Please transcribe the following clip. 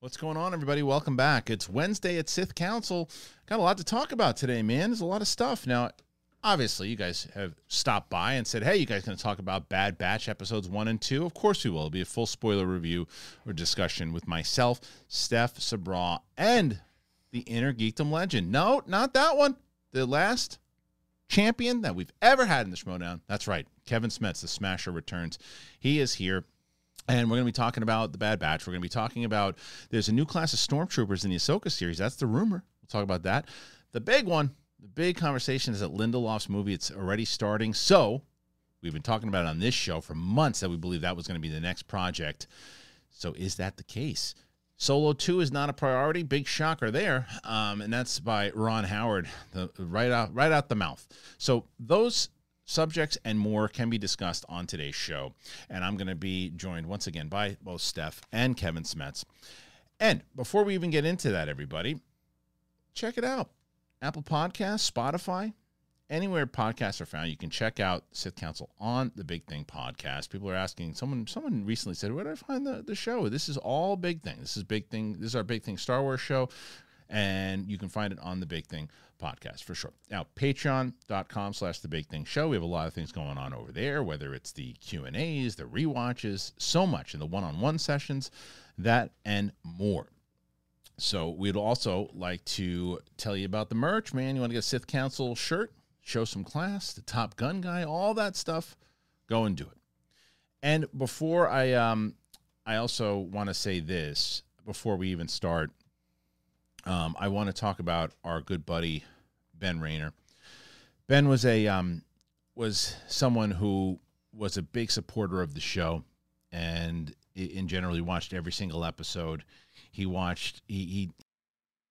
What's going on, everybody? Welcome back. It's Wednesday at Sith Council. Got a lot to talk about today, man. There's a lot of stuff. Now, obviously, you guys have stopped by and said, hey, you guys going to talk about Bad Batch episodes one and two? Of course we will. It'll be a full spoiler review or discussion with myself, Steph Sabra, and the Inner Geekdom legend. No, not that one. The last champion that we've ever had in the Schmoedown. That's right. Kevin Smets, the Smasher, returns. He is here. And we're going to be talking about the Bad Batch. We're going to be talking about there's a new class of stormtroopers in the Ahsoka series. That's the rumor. We'll talk about that. The big one, the big conversation is that Lindelof's movie. It's already starting. So we've been talking about it on this show for months that we believe that was going to be the next project. So is that the case? Solo 2 is not a priority. Big shocker there. Um, and that's by Ron Howard, the, right out right out the mouth. So those subjects and more can be discussed on today's show. And I'm going to be joined once again by both Steph and Kevin Smets. And before we even get into that, everybody, check it out. Apple Podcasts, Spotify, anywhere podcasts are found, you can check out Sith Council on the Big Thing podcast. People are asking, someone someone recently said, Where did I find the, the show? This is all Big Thing. This is Big Thing. This is our Big Thing Star Wars show. And you can find it on the Big Thing podcast for sure. Now, patreon.com slash the big thing show. We have a lot of things going on over there, whether it's the Q&As, the rewatches, so much in the one-on-one sessions, that and more. So we'd also like to tell you about the merch, man. You want to get a Sith Council shirt, show some class, the Top Gun guy, all that stuff, go and do it. And before I um I also want to say this before we even start um, I want to talk about our good buddy Ben Rayner. Ben was a um, was someone who was a big supporter of the show, and in general, he watched every single episode. He watched he he